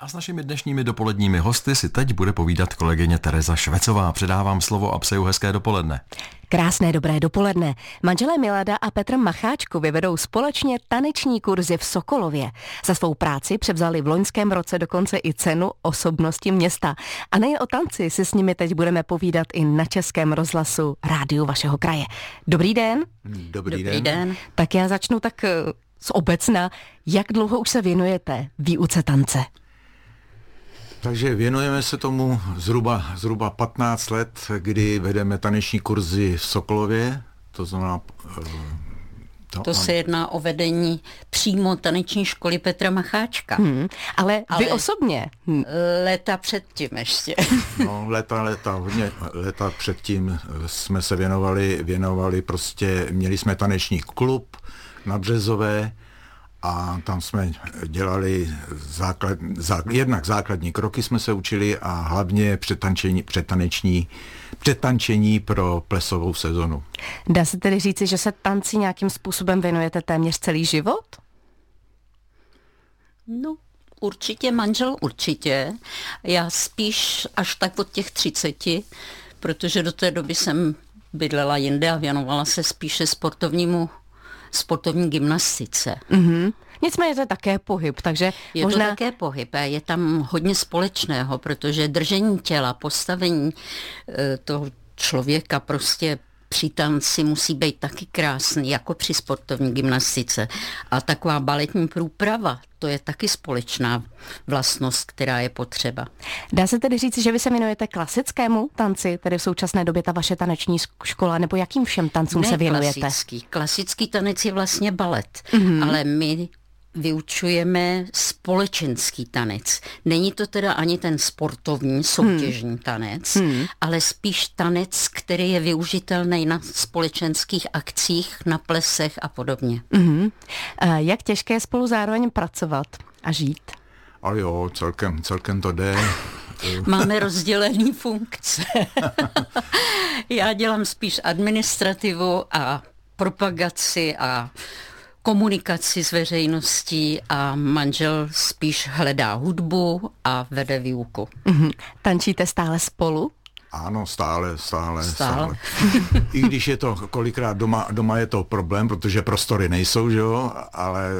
A s našimi dnešními dopoledními hosty si teď bude povídat kolegyně Tereza Švecová. Předávám slovo a přeju hezké dopoledne. Krásné dobré dopoledne. Manželé Milada a Petr Macháčko vyvedou společně taneční kurzy v Sokolově. Za svou práci převzali v loňském roce dokonce i cenu osobnosti města. A nejen o tanci si s nimi teď budeme povídat i na Českém rozhlasu rádiu vašeho kraje. Dobrý den. Dobrý, Dobrý den. den. Tak já začnu tak eh, z obecna. Jak dlouho už se věnujete výuce tance? Takže věnujeme se tomu zhruba, zhruba 15 let, kdy vedeme taneční kurzy v Sokolově, to znamená... eh, To se jedná o vedení přímo taneční školy Petra Macháčka. Hmm, ale, ale vy osobně? Hm, Léta předtím ještě. No, leta, leta, hodně leta předtím eh, jsme se věnovali, věnovali prostě, měli jsme taneční klub na Březové a tam jsme dělali základ, zá, jednak základní kroky jsme se učili a hlavně přetančení, přetaneční, přetančení pro plesovou sezonu. Dá se tedy říci, že se tanci nějakým způsobem věnujete téměř celý život? No, určitě manžel, určitě. Já spíš až tak od těch třiceti, protože do té doby jsem bydlela jinde a věnovala se spíše sportovnímu, sportovní gymnastice. Mhm. Nicméně to je také pohyb, takže Je možná... to také pohyb a je tam hodně společného, protože držení těla, postavení eh, toho člověka prostě při tanci musí být taky krásný, jako při sportovní gymnastice. A taková baletní průprava, to je taky společná vlastnost, která je potřeba. Dá se tedy říct, že vy se věnujete klasickému tanci, tedy v současné době ta vaše taneční škola, nebo jakým všem tancům ne se věnujete? klasický. Klasický tanec je vlastně balet, mm-hmm. ale my vyučujeme společenský tanec. Není to teda ani ten sportovní, soutěžní hmm. tanec, hmm. ale spíš tanec, který je využitelný na společenských akcích, na plesech a podobně. Eh, Jak těžké je spolu zároveň pracovat a žít? A jo, celkem, celkem to jde. Máme rozdělený funkce. Já dělám spíš administrativu a propagaci a komunikaci s veřejností a manžel spíš hledá hudbu a vede výuku. Mhm. Tančíte stále spolu? Ano, stále, stále, Stále. stále. I když je to kolikrát doma, doma je to problém, protože prostory nejsou, že jo, ale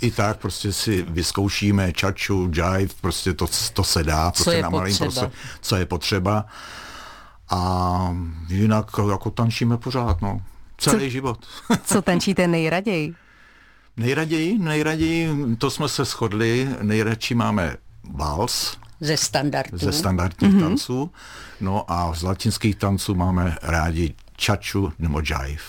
i tak prostě si vyzkoušíme čaču, jive, prostě to, to se dá, prostě je na malým potřeba. prostě, co je potřeba. A jinak jako tančíme pořád, no. Celý Co- život. Co tančíte nejraději? Nejraději, nejraději, to jsme se shodli, nejradši máme vals, Ze standardů. ze standardních mm-hmm. tanců. No a z latinských tanců máme rádi čaču nebo jive.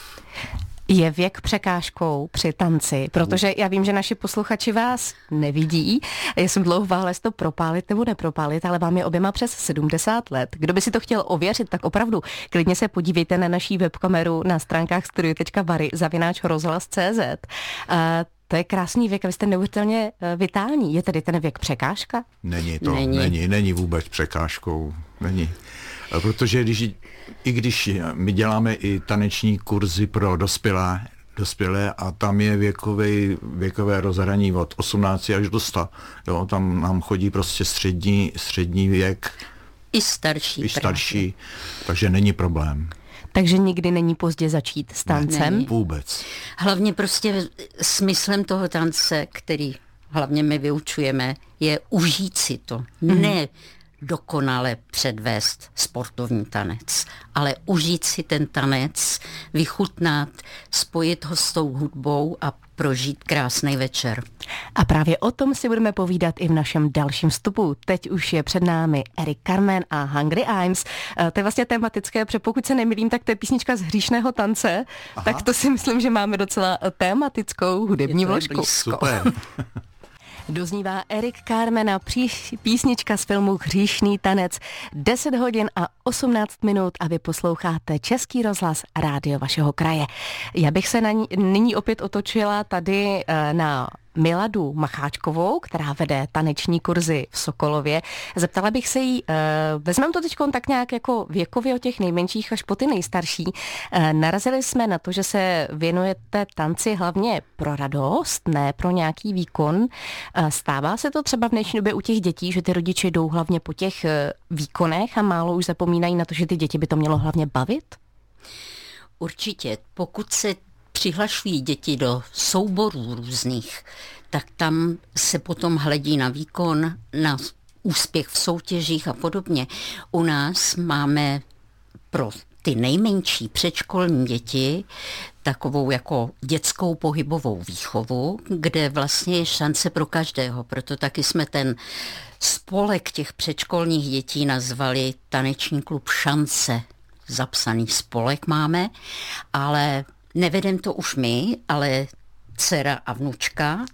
Je věk překážkou při tanci, protože já vím, že naši posluchači vás nevidí. Já jsem dlouho váhla, jestli to propálit nebo nepropálit, ale vám je oběma přes 70 let. Kdo by si to chtěl ověřit, tak opravdu klidně se podívejte na naší webkameru na stránkách studio.vary zavináč rozhlas.cz. A to je krásný věk a vy jste neuvěřitelně eh, vitální. Je tedy ten věk překážka? Není to, Není. není, není, není vůbec překážkou, není. Protože když, i když my děláme i taneční kurzy pro dospělé, dospělé a tam je věkové, věkové rozhraní od 18 až do 100. Jo, tam nám chodí prostě střední, střední věk, I starší. i právě. starší, takže není problém. Takže nikdy není pozdě začít s tancem. Není. Vůbec. Hlavně prostě smyslem toho tance, který hlavně my vyučujeme, je užít si to. Mm. Ne dokonale předvést sportovní tanec, ale užít si ten tanec, vychutnat, spojit ho s tou hudbou a prožít krásný večer. A právě o tom si budeme povídat i v našem dalším vstupu. Teď už je před námi Eric Carmen a Hungry Imes. Eh, To je vlastně tematické, protože pokud se nemýlím, tak to je písnička z hříšného tance. Aha. Tak to si myslím, že máme docela tematickou hudební Je to je vložku. blízko. Super. Doznívá Erik Carmen a pří, písnička z filmu Hříšný tanec. 10 hodin a 18 minut a vy posloucháte Český rozhlas rádio vašeho kraje. Já bych se na ní, nyní opět otočila tady eh, na Miladu Macháčkovou, která vede taneční kurzy v Sokolově. Zeptala bych se jí, uh, vezmeme to teď tak nějak jako věkově od těch nejmenších až po ty nejstarší. Uh, narazili jsme na to, že se věnujete tanci hlavně pro radost, ne pro nějaký výkon. Uh, stává se to třeba v dnešní době u těch dětí, že ty rodiče jdou hlavně po těch výkonech a málo už zapomínají na to, že ty děti by to mělo hlavně bavit? Určitě, pokud se přihlašují děti do souborů různých, tak tam se potom hledí na výkon, na úspěch v soutěžích a podobně. U nás máme pro ty nejmenší předškolní děti takovou jako dětskou pohybovou výchovu, kde vlastně je šance pro každého. Proto taky jsme ten spolek těch předškolních dětí nazvali Taneční klub Šance. Zapsaný spolek máme, ale nevedem to už my, ale dcera a vnučka,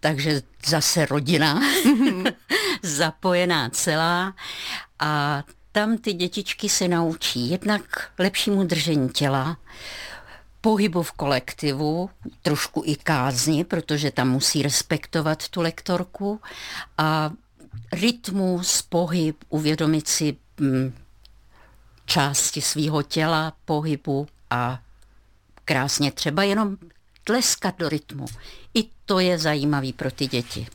takže zase rodina zapojená celá. A tam ty dětičky se naučí jednak lepšímu držení těla, pohybu v kolektivu, trošku i kázni, protože tam musí respektovat tu lektorku a rytmus, pohyb, uvědomit si hm, části svého těla, pohybu a krásně třeba jenom tleskat do rytmu. I to je zajímavý pro ty děti.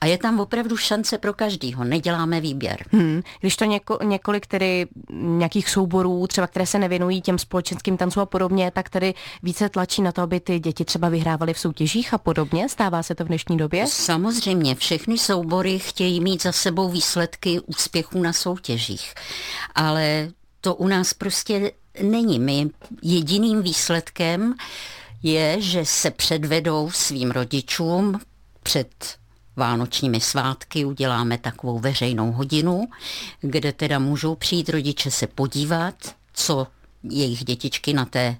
A je tam opravdu šance pro každýho, neděláme výběr. Hmm. Když to něko, několik tedy nějakých souborů, třeba které se nevěnují těm společenským tancům a podobně, tak tedy více tlačí na to, aby ty děti třeba vyhrávaly v soutěžích a podobně. Stává se to v dnešní době? Samozřejmě, všechny soubory chtějí mít za sebou výsledky úspěchů na soutěžích. Ale to u nás prostě není. My jediným výsledkem je, že se předvedou svým rodičům před vánočními svátky uděláme takovou veřejnou hodinu, kde teda můžou přijít rodiče se podívat, co jejich dětičky na té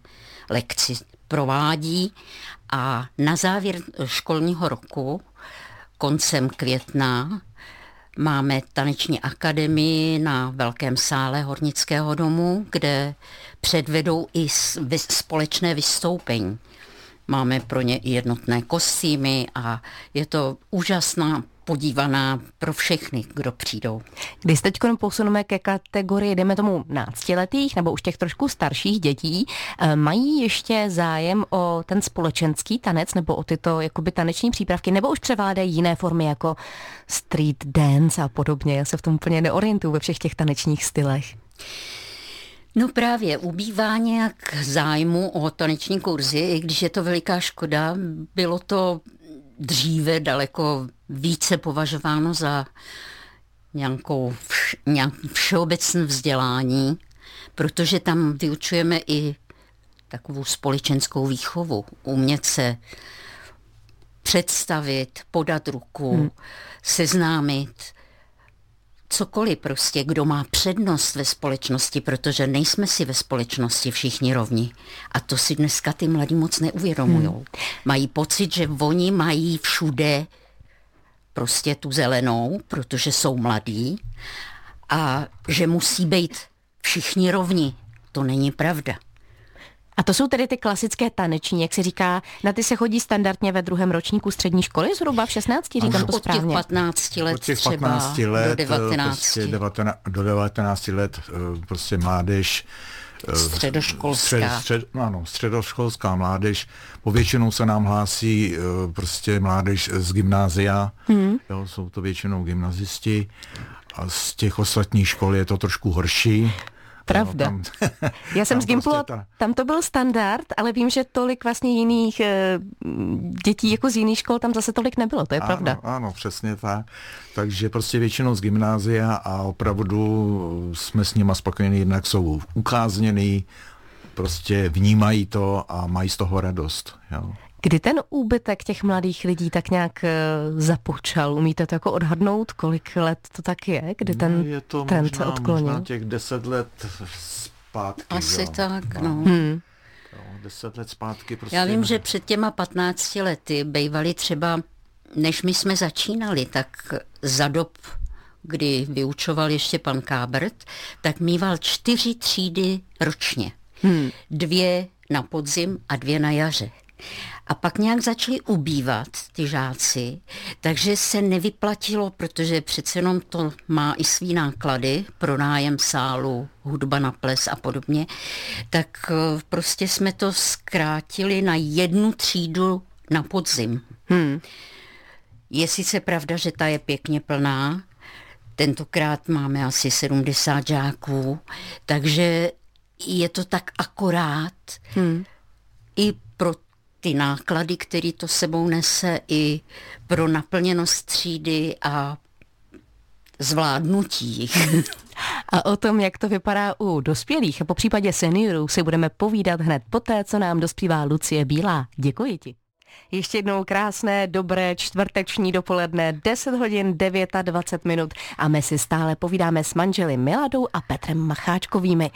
lekci provádí a na závěr školního roku koncem května Máme taneční akademii na velkém sále Hornického domu, kde předvedou i společné vystoupení. Máme pro ně i jednotné kostýmy a je to úžasná podívaná pro všechny, kdo přijdou. Když teď posuneme ke kategorii, jdeme tomu náctiletých nebo už těch trošku starších dětí, eh, mají ještě zájem o ten společenský tanec nebo o tyto jakoby taneční přípravky, nebo už převládají jiné formy jako street dance a podobně? Já se v tom úplně neorientuju ve všech těch tanečních stylech. No právě, ubývá nějak zájmu o taneční kurzy, i když je to veliká škoda. Bylo to dříve daleko více považováno za nějakou vš, nějak všeobecné vzdělání, protože tam vyučujeme i takovou společenskou výchovu, umět se představit, podat ruku, hmm. seznámit, cokoliv prostě, kdo má přednost ve společnosti, protože nejsme si ve společnosti všichni rovni. A to si dneska ty mladí moc neuvědomují. Hmm. Mají pocit, že oni mají všude prostě tu zelenou, protože jsou mladí a že musí být všichni rovni. To není pravda. A to jsou tedy ty klasické taneční, jak se říká, na ty se chodí standardně ve druhém ročníku střední školy, zhruba v 16, říkám to správně. Od těch 15 let Od těch 15 let do 19. Prostě 19, do 19 let eh, prostě mládež eh, Středoškolská. Střed, střed, no ano, středoškolská mládež. Povětšinou se nám hlásí eh, prostě mládež z gymnázia. Hmm. Jo, jsou to většinou gymnazisti. A z těch ostatních škol je to trošku horší. Pravda. No, tam, Já jsem z Gimplu, prostě ta... tam to byl standard, ale vím, že tolik vlastně jiných e, dětí jako z jiných škol tam zase tolik nebylo, to je ano, pravda. Ano, přesně tak. Takže prostě většinou z gymnázia a opravdu jsme s nima spokojení, jednak jsou ukázněný, prostě vnímají to a mají z toho radost. Jo. Kdy ten úbytek těch mladých lidí tak nějak eh, započal? Umíte to jako odhadnout, kolik let to tak je, kdy ten no, je to trend možná, se odklonil? Možná těch deset let zpátky. Asi jo. tak, no. no. Hmm. deset let zpátky prostě. Já vím, že před těma 15 lety bývali třeba, než my jsme začínali, tak za dob kdy vyučoval ještě pan Kábert, tak mýval čtyři třídy ročně. Hmm. Dvě na podzim a dvě na jaře. A pak nějak začali ubývat ty žáci, takže se nevyplatilo, protože přece jenom to má i svý náklady, pro nájem sálu, hudba na ples a podobně, tak eh, prostě jsme to zkrátili na jednu třídu na podzim. Hmm. Je sice pravda, že ta je pěkně plná, tentokrát máme asi 70 žáků, takže je to tak akorát hmm. i ty náklady, které to sebou nese, i pro naplněnost třídy a zvládnutí jich. A o tom, jak to vypadá u dospělých a po případě seniorů, si budeme povídat hned poté, co nám dospívá Lucie Bílá. Děkuji ti. Ještě jednou krásné, dobré čtvrteční dopoledne, 10 hodin 29 minut a my si stále povídáme s manželi Miladou a Petrem Macháčkovými.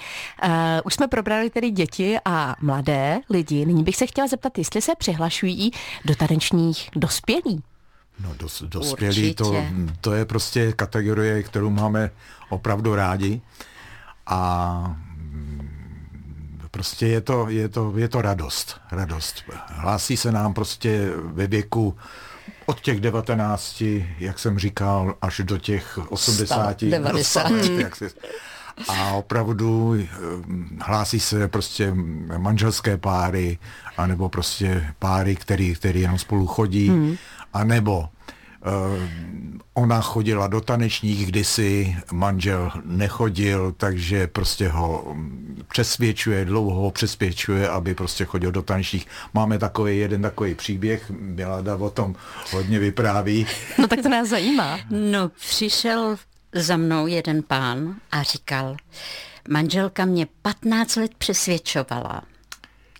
Uh, už jsme probrali tedy děti a mladé lidi. Nyní bych se chtěla zeptat, jestli se přihlašují do tanečních dospělí. No dos, dospělí, to, to je prostě kategorie, kterou máme opravdu rádi a prostě je to, je to, je to radost, radost. Hlásí se nám prostě ve věku od těch 19, jak jsem říkal, až do těch 80. 90. jak se, a opravdu eh, hlásí se prostě manželské páry, anebo prostě páry, který, který jenom spolu chodí, hmm. anebo ona chodila do tanečních kdysi, manžel nechodil, takže prostě ho přesvědčuje, dlouho ho přesvědčuje, aby prostě chodil do tanečních. Máme takový jeden takový příběh, Milada o tom hodně vypráví. No tak to nás zajímá. No, přišel za mnou jeden pán a říkal, manželka mě 15 let přesvědčovala,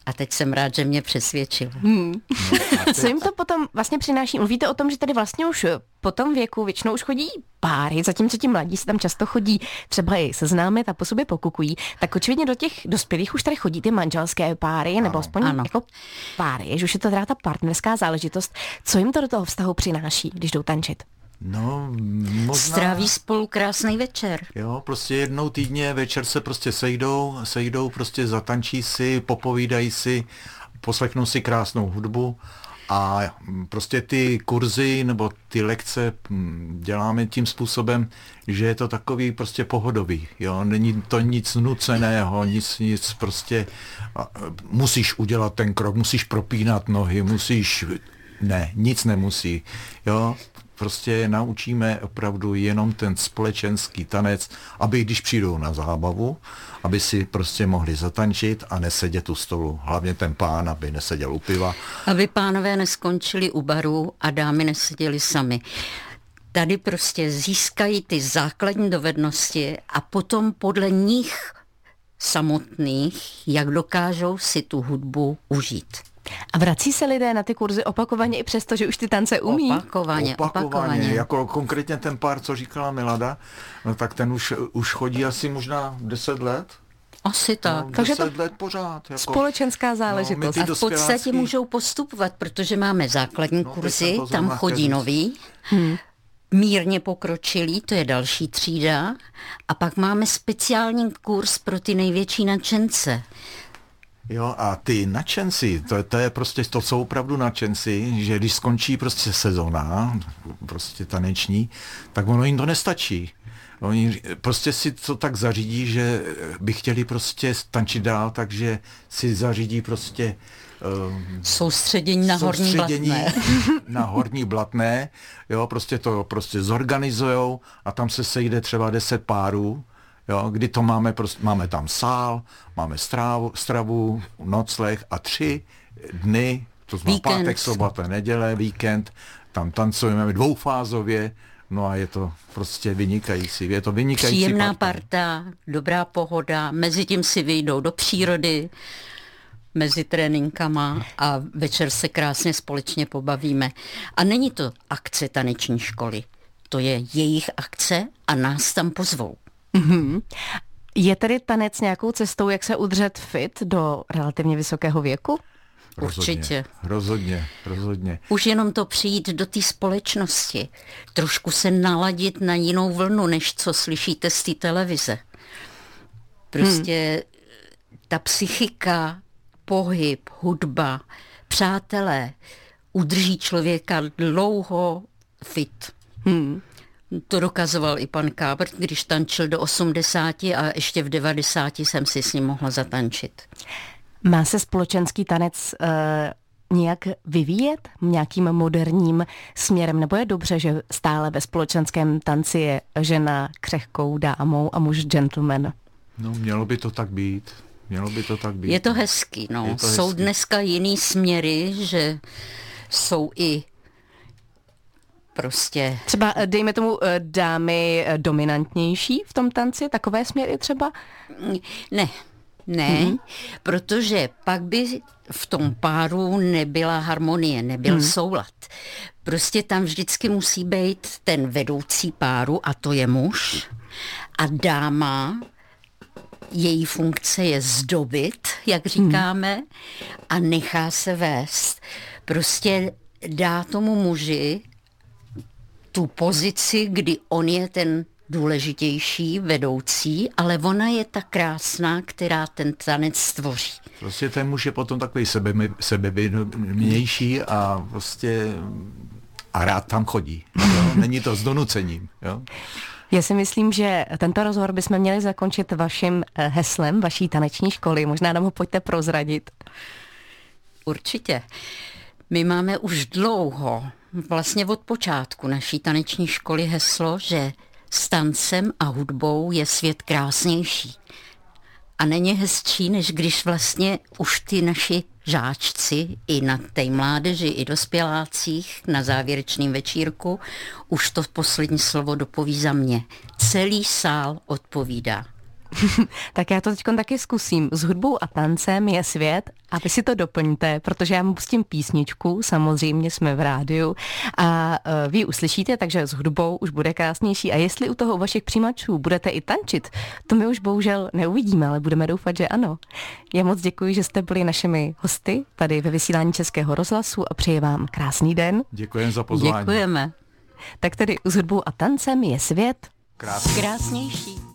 a teď jsem rád, že mě přesvědčil. Hmm. No, Co jim to potom vlastně přináší? Mluvíte o tom, že tady vlastně už po tom věku většinou už chodí páry, zatímco ti mladí se tam často chodí třeba i seznámit a po sobě pokukují, tak očividně do těch dospělých už tady chodí ty manželské páry, ano, nebo aspoň ano. jako páry, že už je to teda ta partnerská záležitost. Co jim to do toho vztahu přináší, když jdou tančit? No, možná... Stráví spolu krásný večer. Jo, prostě jednou týdně večer se prostě sejdou, sejdou, prostě zatančí si, popovídají si, poslechnou si krásnou hudbu a prostě ty kurzy nebo ty lekce hm, děláme tím způsobem, že je to takový prostě pohodový. Jo? Není to nic nuceného, nic, nic prostě musíš udělat ten krok, musíš propínat nohy, musíš ne, nic nemusí. Jo? Prostě naučíme opravdu jenom ten společenský tanec, aby když přijdou na zábavu, aby si prostě mohli zatančit a nesedět u stolu. Hlavně ten pán, aby neseděl u piva. Aby pánové neskončili u baru a dámy neseděli sami. Tady prostě získají ty základní dovednosti a potom podle nich samotných, jak dokážou si tu hudbu užít. A vrací se lidé na ty kurzy opakovaně i přesto, že už ty tance umí? Opakovaně, opakovaně. opakovaně. Jako konkrétně ten pár, co říkala Milada, no tak ten už, už chodí asi možná 10 let. Asi tak. No, Takže to let pořád. Jako, společenská no, záležitost. No, a v podstatě můžou postupovat, protože máme základní no, kurzy, tam chodí noví. Hmm mírně pokročilý, to je další třída, a pak máme speciální kurz pro ty největší nadšence. Jo, a ty nadšenci, to, to je prostě, to jsou opravdu nadšenci, že když skončí prostě sezona, prostě taneční, tak ono jim to nestačí. Oni prostě si to tak zařídí, že by chtěli prostě tančit dál, takže si zařídí prostě um, soustředění na soustředění horní blatné. na horní blatné, jo, prostě to prostě zorganizujou a tam se sejde třeba deset párů, jo, kdy to máme, prostě, máme tam sál, máme stravu, stravu, nocleh a tři dny, to znamená víkend. pátek, sobota, neděle, víkend, tam tancujeme dvoufázově, no a je to prostě vynikající, je to vynikající Příjemná parta, dobrá pohoda, mezi tím si vyjdou do přírody, mezi tréninkama a večer se krásně společně pobavíme. A není to akce taneční školy, to je jejich akce a nás tam pozvou. Mm-hmm. Je tedy tanec nějakou cestou, jak se udržet fit do relativně vysokého věku? Rozhodně, Určitě. Rozhodně, rozhodně. Už jenom to přijít do té společnosti, trošku se naladit na jinou vlnu, než co slyšíte z té televize. Prostě hmm. ta psychika, pohyb, hudba, přátelé, udrží člověka dlouho fit. Hmm. To dokazoval i pan Kábr, když tančil do 80 a ještě v 90 jsem si s ním mohla zatančit. Má se společenský tanec uh, nějak vyvíjet nějakým moderním směrem? Nebo je dobře, že stále ve společenském tanci je žena křehkou dámou a muž gentleman? No, mělo by to tak být. Mělo by to tak být. Je to hezký, no. To jsou hezký. dneska jiný směry, že jsou i prostě... Třeba eh, dejme tomu eh, dámy eh, dominantnější v tom tanci, takové směry třeba? Ne, ne, mm-hmm. protože pak by v tom páru nebyla harmonie, nebyl mm. soulad. Prostě tam vždycky musí být ten vedoucí páru, a to je muž, a dáma, její funkce je zdobit, jak mhm. říkáme, mm. a nechá se vést. Prostě dá tomu muži tu pozici, kdy on je ten důležitější, vedoucí, ale ona je ta krásná, která ten tanec stvoří. Prostě ten muž je potom takový sebe, sebevědomější a prostě a rád tam chodí. Jo? Není to s donucením. Jo? Já si myslím, že tento rozhovor bychom měli zakončit vaším eh, heslem vaší taneční školy. Možná nám ho pojďte prozradit. Určitě. My máme už dlouho, vlastně od počátku naší taneční školy heslo, že s tancem a hudbou je svět krásnější. A není hezčí, než když vlastně už ty naši žáčci i na té mládeži, i dospělácích na závěrečném večírku už to poslední slovo dopoví za mě. Celý sál odpovídá. tak já to teď taky zkusím. S hudbou a tancem je svět a vy si to doplňte, protože já mu pustím písničku, samozřejmě jsme v rádiu a uh, vy uslyšíte, takže s hudbou už bude krásnější a jestli u toho u vašich přijímačů budete i tančit, to my už bohužel neuvidíme, ale budeme doufat, že ano. Já moc děkuji, že jste byli našimi hosty tady ve vysílání Českého rozhlasu a přeji vám krásný den. Děkujeme za pozvání. Děkujeme. Tak tedy s hudbou a tancem je svět Krásný. krásnější.